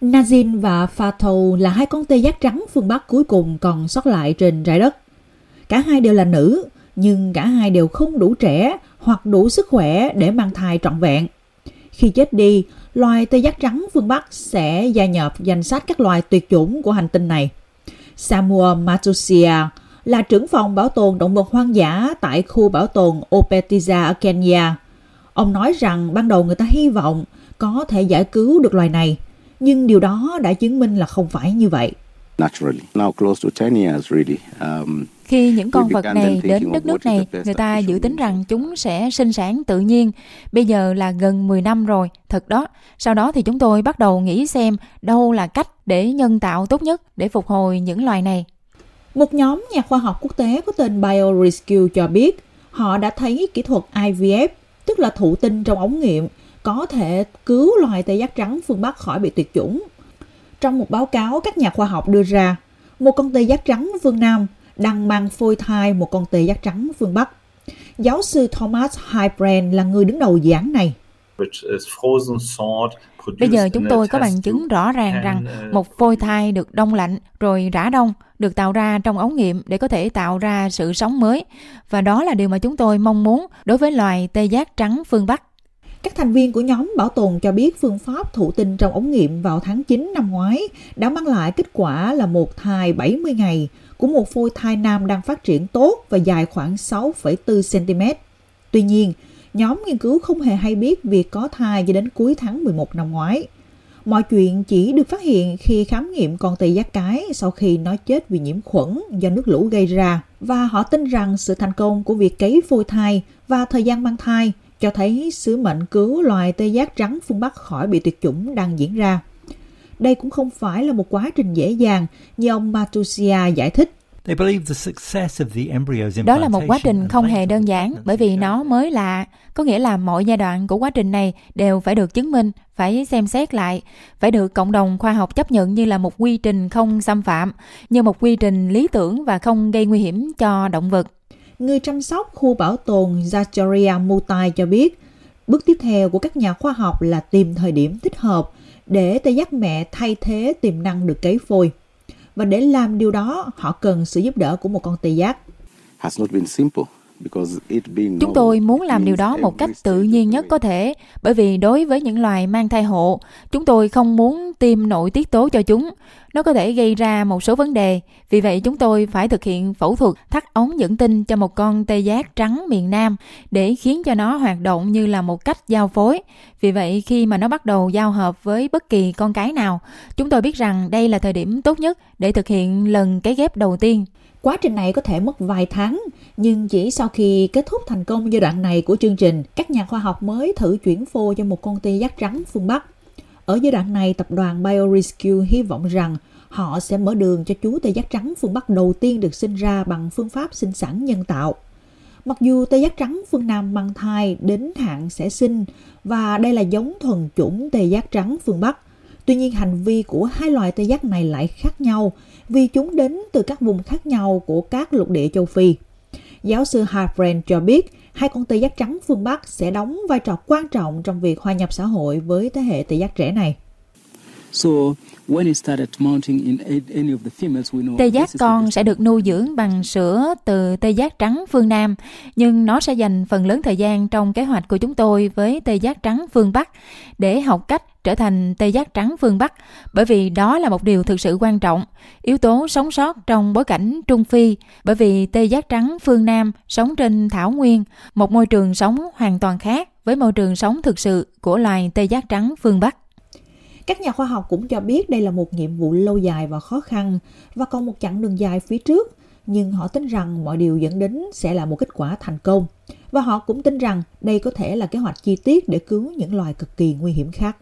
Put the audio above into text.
Nazin và Fatou là hai con tê giác trắng phương Bắc cuối cùng còn sót lại trên trái đất. Cả hai đều là nữ, nhưng cả hai đều không đủ trẻ hoặc đủ sức khỏe để mang thai trọn vẹn. Khi chết đi, loài tê giác trắng phương Bắc sẽ gia nhập danh sách các loài tuyệt chủng của hành tinh này. Samuel Matusia là trưởng phòng bảo tồn động vật hoang dã tại khu bảo tồn Opetiza ở Kenya. Ông nói rằng ban đầu người ta hy vọng có thể giải cứu được loài này, nhưng điều đó đã chứng minh là không phải như vậy. Naturally, now close to 10 years really. Um, Khi những con vật này đến đất nước này, người ta dự tính rằng chúng sẽ sinh sản tự nhiên. Bây giờ là gần 10 năm rồi, thật đó. Sau đó thì chúng tôi bắt đầu nghĩ xem đâu là cách để nhân tạo tốt nhất để phục hồi những loài này. Một nhóm nhà khoa học quốc tế có tên BioRescue cho biết họ đã thấy kỹ thuật IVF, tức là thụ tinh trong ống nghiệm, có thể cứu loài tê giác trắng phương Bắc khỏi bị tuyệt chủng. Trong một báo cáo các nhà khoa học đưa ra, một con tê giác trắng phương Nam đang mang phôi thai một con tê giác trắng phương Bắc. Giáo sư Thomas Heilbrand là người đứng đầu dự án này. Bây giờ chúng tôi có bằng chứng rõ ràng rằng một phôi thai được đông lạnh rồi rã đông được tạo ra trong ống nghiệm để có thể tạo ra sự sống mới. Và đó là điều mà chúng tôi mong muốn đối với loài tê giác trắng phương Bắc. Các thành viên của nhóm bảo tồn cho biết phương pháp thụ tinh trong ống nghiệm vào tháng 9 năm ngoái đã mang lại kết quả là một thai 70 ngày của một phôi thai nam đang phát triển tốt và dài khoảng 6,4 cm. Tuy nhiên, nhóm nghiên cứu không hề hay biết việc có thai cho đến cuối tháng 11 năm ngoái. Mọi chuyện chỉ được phát hiện khi khám nghiệm con tê giác cái sau khi nó chết vì nhiễm khuẩn do nước lũ gây ra và họ tin rằng sự thành công của việc cấy phôi thai và thời gian mang thai cho thấy sứ mệnh cứu loài tê giác trắng phương Bắc khỏi bị tuyệt chủng đang diễn ra. Đây cũng không phải là một quá trình dễ dàng như ông Matusia giải thích. Đó là một quá trình không hề đơn giản bởi vì nó mới lạ. Có nghĩa là mọi giai đoạn của quá trình này đều phải được chứng minh, phải xem xét lại, phải được cộng đồng khoa học chấp nhận như là một quy trình không xâm phạm, như một quy trình lý tưởng và không gây nguy hiểm cho động vật. Người chăm sóc khu bảo tồn Zacharia Mutai cho biết, bước tiếp theo của các nhà khoa học là tìm thời điểm thích hợp để tê giác mẹ thay thế tiềm năng được cấy phôi. Và để làm điều đó, họ cần sự giúp đỡ của một con tê giác. Chúng tôi muốn làm điều đó một cách tự nhiên nhất có thể, bởi vì đối với những loài mang thai hộ, chúng tôi không muốn tiêm nội tiết tố cho chúng. Nó có thể gây ra một số vấn đề, vì vậy chúng tôi phải thực hiện phẫu thuật thắt ống dẫn tinh cho một con tê giác trắng miền Nam để khiến cho nó hoạt động như là một cách giao phối. Vì vậy khi mà nó bắt đầu giao hợp với bất kỳ con cái nào, chúng tôi biết rằng đây là thời điểm tốt nhất để thực hiện lần cái ghép đầu tiên. Quá trình này có thể mất vài tháng, nhưng chỉ sau khi kết thúc thành công giai đoạn này của chương trình, các nhà khoa học mới thử chuyển phôi cho một con tê giác trắng phương Bắc. Ở giai đoạn này, tập đoàn BioRescue hy vọng rằng họ sẽ mở đường cho chú tê giác trắng phương Bắc đầu tiên được sinh ra bằng phương pháp sinh sản nhân tạo. Mặc dù tê giác trắng phương Nam mang thai đến hạn sẽ sinh và đây là giống thuần chủng tê giác trắng phương Bắc, tuy nhiên hành vi của hai loài tê giác này lại khác nhau vì chúng đến từ các vùng khác nhau của các lục địa châu Phi. Giáo sư Harbrand cho biết, hai con tê giác trắng phương Bắc sẽ đóng vai trò quan trọng trong việc hòa nhập xã hội với thế hệ tê giác trẻ này. Tê giác con sẽ được nuôi dưỡng bằng sữa từ tê giác trắng phương Nam, nhưng nó sẽ dành phần lớn thời gian trong kế hoạch của chúng tôi với tê giác trắng phương Bắc để học cách trở thành tê giác trắng phương Bắc, bởi vì đó là một điều thực sự quan trọng, yếu tố sống sót trong bối cảnh Trung Phi, bởi vì tê giác trắng phương Nam sống trên thảo nguyên, một môi trường sống hoàn toàn khác với môi trường sống thực sự của loài tê giác trắng phương Bắc. Các nhà khoa học cũng cho biết đây là một nhiệm vụ lâu dài và khó khăn và còn một chặng đường dài phía trước, nhưng họ tin rằng mọi điều dẫn đến sẽ là một kết quả thành công. Và họ cũng tin rằng đây có thể là kế hoạch chi tiết để cứu những loài cực kỳ nguy hiểm khác.